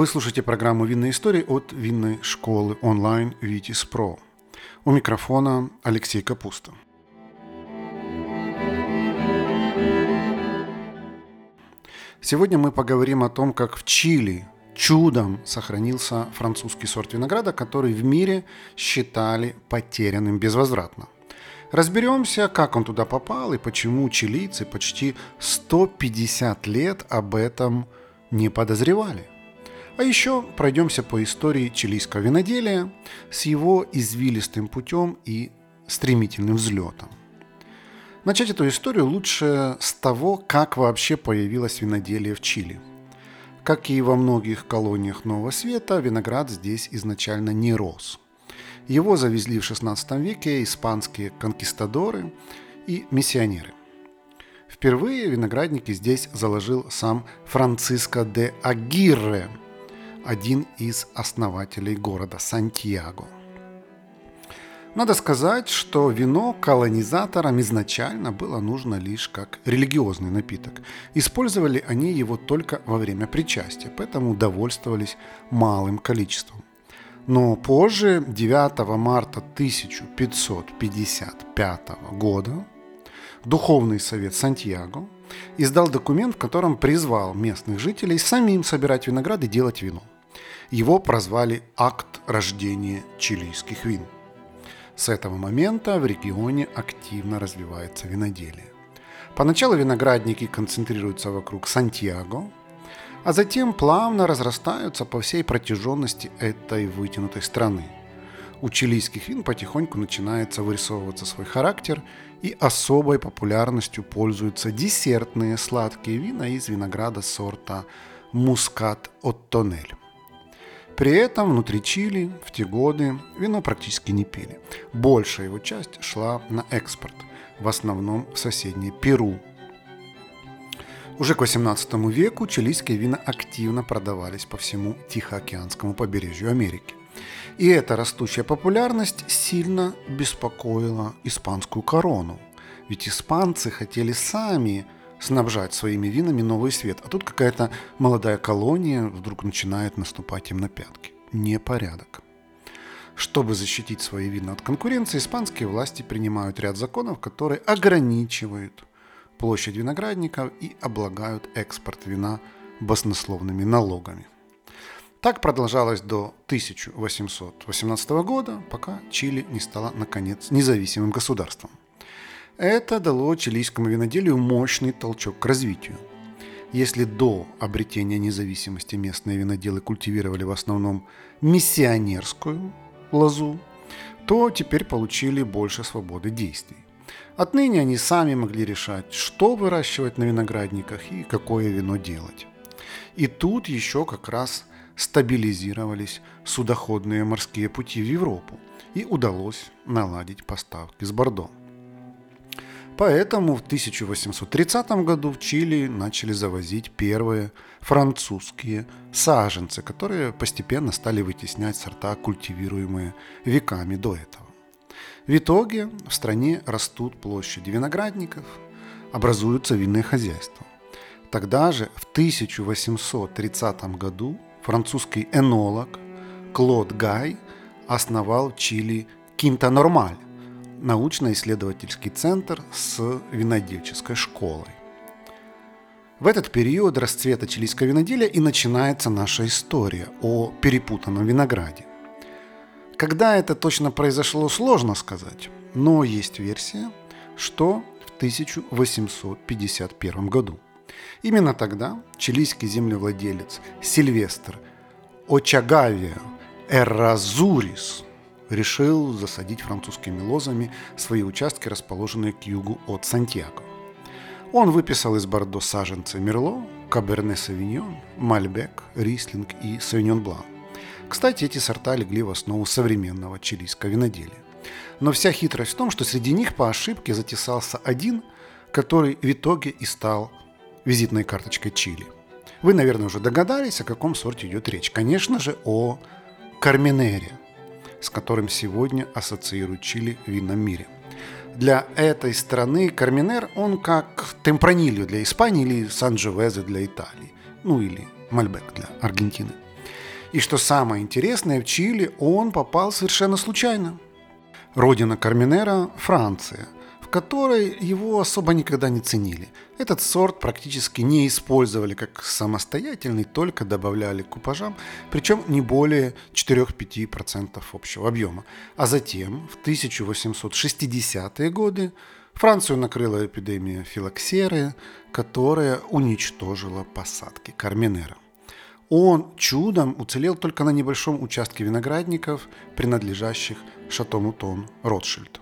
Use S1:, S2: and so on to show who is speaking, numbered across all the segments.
S1: Вы слушаете программу «Винные истории» от винной школы онлайн «Витис Про». У микрофона Алексей Капуста. Сегодня мы поговорим о том, как в Чили чудом сохранился французский сорт винограда, который в мире считали потерянным безвозвратно. Разберемся, как он туда попал и почему чилийцы почти 150 лет об этом не подозревали. А еще пройдемся по истории чилийского виноделия с его извилистым путем и стремительным взлетом. Начать эту историю лучше с того, как вообще появилось виноделие в Чили. Как и во многих колониях Нового Света, виноград здесь изначально не рос. Его завезли в XVI веке испанские конкистадоры и миссионеры. Впервые виноградники здесь заложил сам Франциско де Агирре, один из основателей города Сантьяго. Надо сказать, что вино колонизаторам изначально было нужно лишь как религиозный напиток. Использовали они его только во время причастия, поэтому довольствовались малым количеством. Но позже, 9 марта 1555 года, Духовный совет Сантьяго издал документ, в котором призвал местных жителей самим собирать виноград и делать вино. Его прозвали «Акт рождения чилийских вин». С этого момента в регионе активно развивается виноделие. Поначалу виноградники концентрируются вокруг Сантьяго, а затем плавно разрастаются по всей протяженности этой вытянутой страны. У чилийских вин потихоньку начинается вырисовываться свой характер, и особой популярностью пользуются десертные сладкие вина из винограда сорта Мускат от Тонель. При этом внутри Чили в те годы вино практически не пили. Большая его часть шла на экспорт, в основном в соседнее Перу. Уже к 18 веку чилийские вина активно продавались по всему Тихоокеанскому побережью Америки. И эта растущая популярность сильно беспокоила испанскую корону. Ведь испанцы хотели сами снабжать своими винами новый свет. А тут какая-то молодая колония вдруг начинает наступать им на пятки. Непорядок. Чтобы защитить свои вина от конкуренции, испанские власти принимают ряд законов, которые ограничивают площадь виноградников и облагают экспорт вина баснословными налогами. Так продолжалось до 1818 года, пока Чили не стала, наконец, независимым государством. Это дало чилийскому виноделию мощный толчок к развитию. Если до обретения независимости местные виноделы культивировали в основном миссионерскую лозу, то теперь получили больше свободы действий. Отныне они сами могли решать, что выращивать на виноградниках и какое вино делать. И тут еще как раз стабилизировались судоходные морские пути в Европу и удалось наладить поставки с Бордо. Поэтому в 1830 году в Чили начали завозить первые французские саженцы, которые постепенно стали вытеснять сорта, культивируемые веками до этого. В итоге в стране растут площади виноградников, образуются винные хозяйства. Тогда же, в 1830 году, французский энолог Клод Гай основал в Чили Кинта Нормаль, научно-исследовательский центр с винодельческой школой. В этот период расцвета чилийского виноделия и начинается наша история о перепутанном винограде. Когда это точно произошло, сложно сказать, но есть версия, что в 1851 году. Именно тогда чилийский землевладелец Сильвестр Очагавио Эразурис решил засадить французскими лозами свои участки, расположенные к югу от Сантьяго. Он выписал из Бордо саженцы Мерло, Каберне Савиньон, Мальбек, Рислинг и Савиньон Блан. Кстати, эти сорта легли в основу современного чилийского виноделия. Но вся хитрость в том, что среди них по ошибке затесался один, который в итоге и стал визитной карточкой Чили. Вы, наверное, уже догадались, о каком сорте идет речь. Конечно же, о Карминере, с которым сегодня ассоциируют Чили в винном мире. Для этой страны Карминер, он как Темпранильо для Испании или Сан-Джовезе для Италии, ну или Мальбек для Аргентины. И что самое интересное, в Чили он попал совершенно случайно. Родина Карминера – Франция – которой его особо никогда не ценили. Этот сорт практически не использовали как самостоятельный, только добавляли к купажам, причем не более 4-5% общего объема. А затем, в 1860-е годы, Францию накрыла эпидемия филоксеры, которая уничтожила посадки Карменера. Он чудом уцелел только на небольшом участке виноградников, принадлежащих Шатомутон Ротшильд.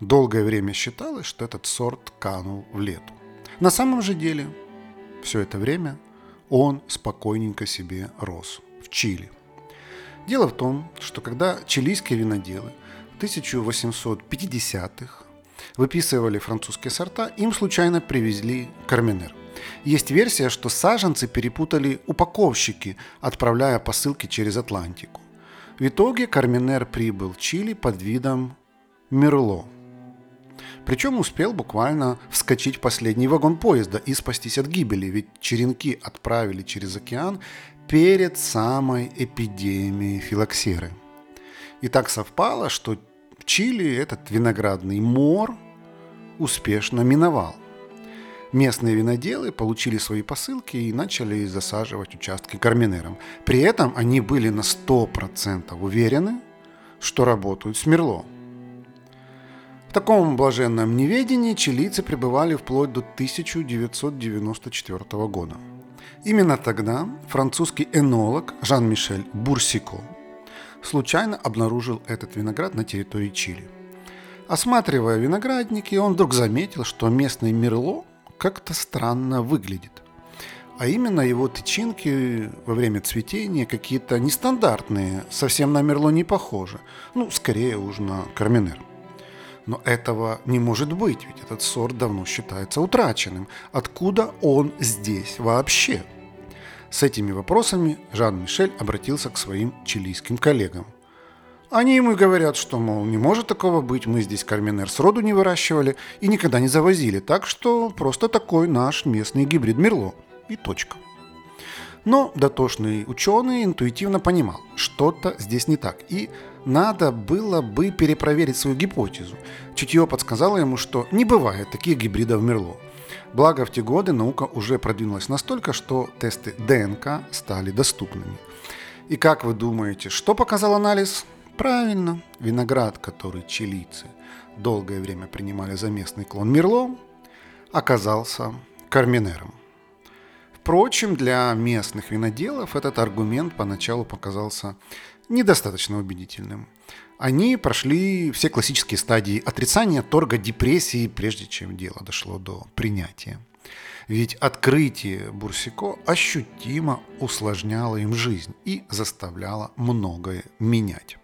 S1: Долгое время считалось, что этот сорт канул в лету. На самом же деле, все это время он спокойненько себе рос в Чили. Дело в том, что когда чилийские виноделы в 1850-х выписывали французские сорта, им случайно привезли карменер. Есть версия, что саженцы перепутали упаковщики, отправляя посылки через Атлантику. В итоге Карминер прибыл в Чили под видом Мерло. Причем успел буквально вскочить в последний вагон поезда и спастись от гибели, ведь черенки отправили через океан перед самой эпидемией филоксеры. И так совпало, что в Чили этот виноградный мор успешно миновал. Местные виноделы получили свои посылки и начали засаживать участки карминером. При этом они были на 100% уверены, что работают с Мерло – в таком блаженном неведении чилийцы пребывали вплоть до 1994 года. Именно тогда французский энолог Жан-Мишель Бурсико случайно обнаружил этот виноград на территории Чили. Осматривая виноградники, он вдруг заметил, что местный мерло как-то странно выглядит. А именно его тычинки во время цветения какие-то нестандартные, совсем на мерло не похожи. Ну, скорее уж на карминер. Но этого не может быть, ведь этот сорт давно считается утраченным. Откуда он здесь вообще? С этими вопросами Жан-Мишель обратился к своим чилийским коллегам. Они ему говорят, что, мол, не может такого быть, мы здесь карминер сроду не выращивали и никогда не завозили, так что просто такой наш местный гибрид Мерло. И точка. Но дотошный ученый интуитивно понимал, что-то здесь не так, и надо было бы перепроверить свою гипотезу. Чутье подсказало ему, что не бывает таких гибридов Мерло. Благо в те годы наука уже продвинулась настолько, что тесты ДНК стали доступными. И как вы думаете, что показал анализ? Правильно, виноград, который чилийцы долгое время принимали за местный клон Мерло, оказался карминером. Впрочем, для местных виноделов этот аргумент поначалу показался недостаточно убедительным. Они прошли все классические стадии отрицания, торга, депрессии, прежде чем дело дошло до принятия. Ведь открытие Бурсико ощутимо усложняло им жизнь и заставляло многое менять.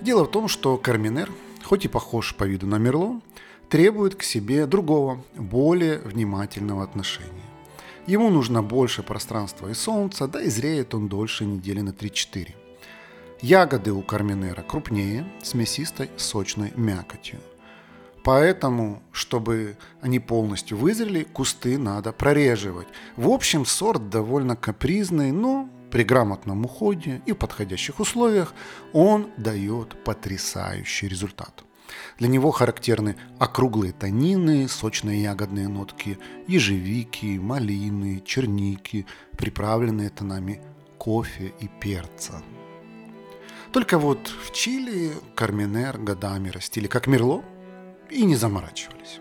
S1: Дело в том, что Карминер, хоть и похож по виду на Мерло, требует к себе другого, более внимательного отношения. Ему нужно больше пространства и солнца, да и зреет он дольше недели на 3-4. Ягоды у карминера крупнее, с мясистой сочной мякотью. Поэтому, чтобы они полностью вызрели, кусты надо прореживать. В общем, сорт довольно капризный, но при грамотном уходе и подходящих условиях он дает потрясающий результат. Для него характерны округлые танины, сочные ягодные нотки, ежевики, малины, черники, приправленные тонами кофе и перца. Только вот в Чили карминер годами растили как мерло и не заморачивались.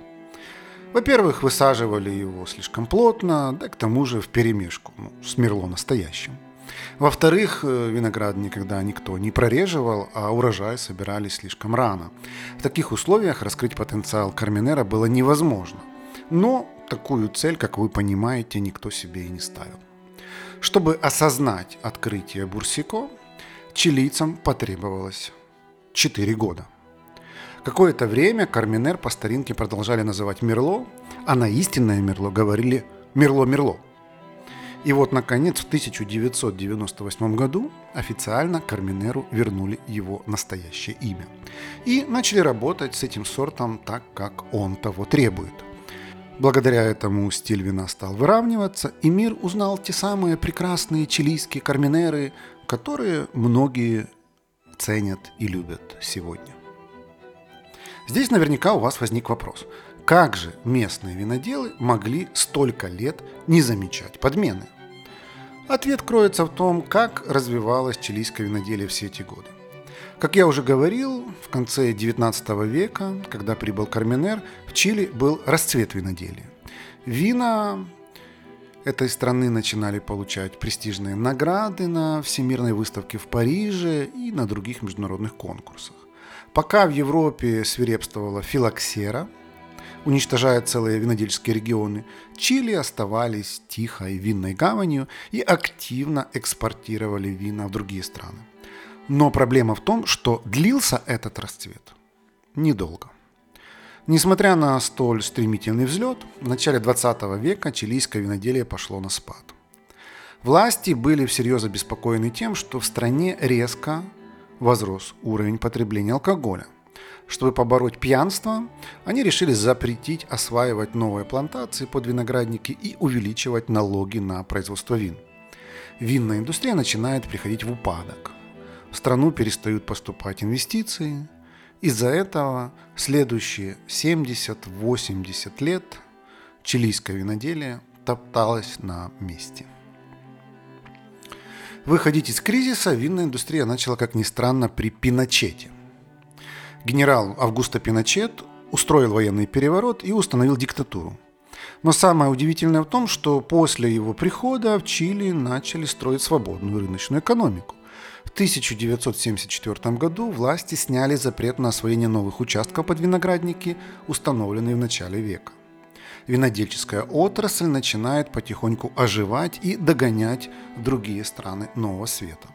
S1: Во-первых, высаживали его слишком плотно, да к тому же в перемешку ну, с мерло настоящим – во-вторых, э, виноград никогда никто не прореживал, а урожай собирали слишком рано. В таких условиях раскрыть потенциал Карминера было невозможно. Но такую цель, как вы понимаете, никто себе и не ставил. Чтобы осознать открытие Бурсико, чилийцам потребовалось 4 года. Какое-то время Карминер по старинке продолжали называть Мерло, а на истинное Мерло говорили Мерло-Мерло – и вот, наконец, в 1998 году официально Карминеру вернули его настоящее имя. И начали работать с этим сортом так, как он того требует. Благодаря этому стиль вина стал выравниваться, и мир узнал те самые прекрасные чилийские карминеры, которые многие ценят и любят сегодня. Здесь наверняка у вас возник вопрос. Как же местные виноделы могли столько лет не замечать подмены? Ответ кроется в том, как развивалось чилийское виноделие все эти годы. Как я уже говорил, в конце 19 века, когда прибыл Карменер, в Чили был расцвет виноделия. Вина этой страны начинали получать престижные награды на Всемирной выставке в Париже и на других международных конкурсах. Пока в Европе свирепствовала филоксера – уничтожая целые винодельческие регионы, Чили оставались тихой винной гаванью и активно экспортировали вина в другие страны. Но проблема в том, что длился этот расцвет недолго. Несмотря на столь стремительный взлет, в начале 20 века чилийское виноделие пошло на спад. Власти были всерьез обеспокоены тем, что в стране резко возрос уровень потребления алкоголя – чтобы побороть пьянство, они решили запретить осваивать новые плантации под виноградники и увеличивать налоги на производство вин. Винная индустрия начинает приходить в упадок. В страну перестают поступать инвестиции. Из-за этого следующие 70-80 лет чилийское виноделие топталось на месте. Выходить из кризиса винная индустрия начала, как ни странно, при Пиночете генерал Августо Пиночет устроил военный переворот и установил диктатуру. Но самое удивительное в том, что после его прихода в Чили начали строить свободную рыночную экономику. В 1974 году власти сняли запрет на освоение новых участков под виноградники, установленный в начале века. Винодельческая отрасль начинает потихоньку оживать и догонять другие страны Нового Света.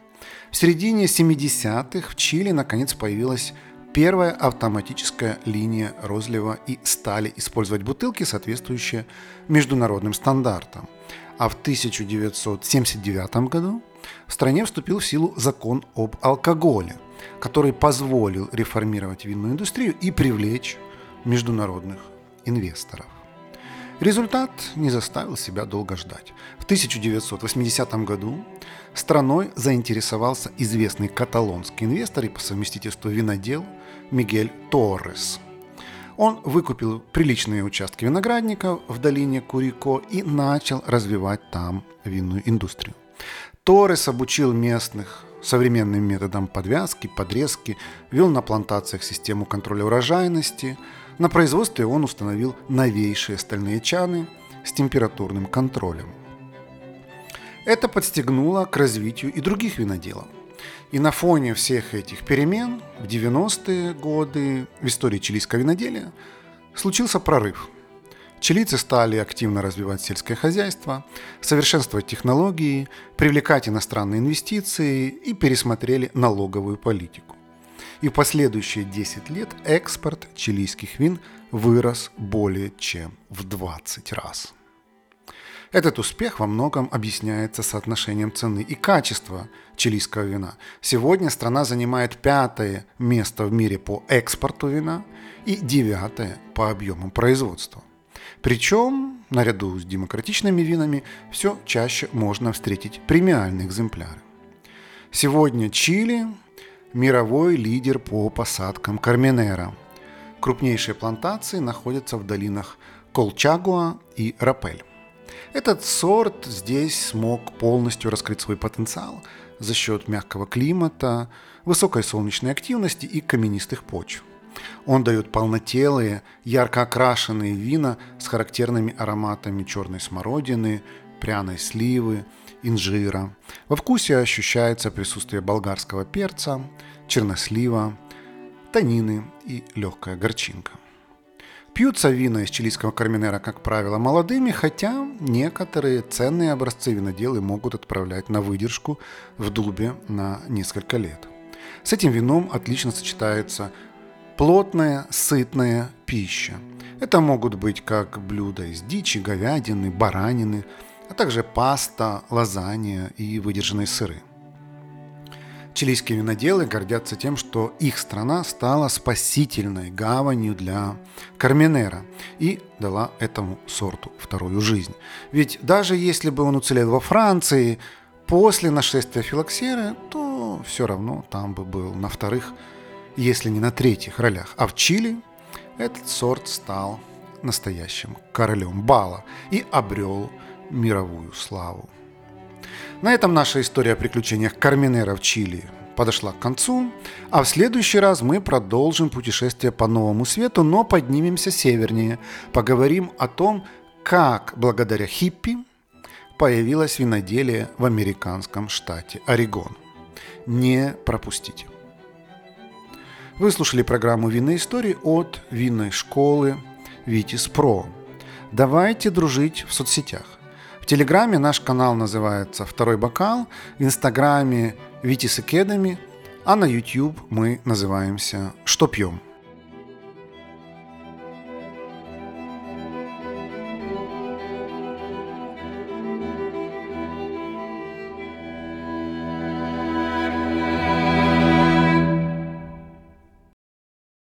S1: В середине 70-х в Чили наконец появилась первая автоматическая линия розлива и стали использовать бутылки, соответствующие международным стандартам. А в 1979 году в стране вступил в силу закон об алкоголе, который позволил реформировать винную индустрию и привлечь международных инвесторов. Результат не заставил себя долго ждать. В 1980 году страной заинтересовался известный каталонский инвестор и по совместительству винодел Мигель Торрес. Он выкупил приличные участки виноградников в долине Курико и начал развивать там винную индустрию. Торрес обучил местных современным методам подвязки, подрезки, вел на плантациях систему контроля урожайности – на производстве он установил новейшие стальные чаны с температурным контролем. Это подстегнуло к развитию и других виноделов. И на фоне всех этих перемен в 90-е годы в истории чилийского виноделия случился прорыв. Чилийцы стали активно развивать сельское хозяйство, совершенствовать технологии, привлекать иностранные инвестиции и пересмотрели налоговую политику и в последующие 10 лет экспорт чилийских вин вырос более чем в 20 раз. Этот успех во многом объясняется соотношением цены и качества чилийского вина. Сегодня страна занимает пятое место в мире по экспорту вина и девятое по объемам производства. Причем, наряду с демократичными винами, все чаще можно встретить премиальные экземпляры. Сегодня Чили мировой лидер по посадкам Карменера. Крупнейшие плантации находятся в долинах Колчагуа и Рапель. Этот сорт здесь смог полностью раскрыть свой потенциал за счет мягкого климата, высокой солнечной активности и каменистых почв. Он дает полнотелые, ярко окрашенные вина с характерными ароматами черной смородины, пряной сливы, инжира. Во вкусе ощущается присутствие болгарского перца, чернослива, танины и легкая горчинка. Пьются вина из чилийского карминера, как правило, молодыми, хотя некоторые ценные образцы виноделы могут отправлять на выдержку в дубе на несколько лет. С этим вином отлично сочетается плотная, сытная пища. Это могут быть как блюда из дичи, говядины, баранины, а также паста, лазанья и выдержанные сыры. Чилийские виноделы гордятся тем, что их страна стала спасительной гаванью для Карменера и дала этому сорту вторую жизнь. Ведь даже если бы он уцелел во Франции после нашествия филоксеры, то все равно там бы был на вторых, если не на третьих ролях. А в Чили этот сорт стал настоящим королем бала и обрел мировую славу. На этом наша история о приключениях Карминера в Чили подошла к концу, а в следующий раз мы продолжим путешествие по Новому Свету, но поднимемся севернее, поговорим о том, как благодаря хиппи появилось виноделие в американском штате Орегон. Не пропустите. Вы слушали программу «Винные истории» от винной школы «Витис Про». Давайте дружить в соцсетях. В Телеграме наш канал называется «Второй бокал», в Инстаграме «Витис Academy», а на YouTube мы называемся «Что пьем?».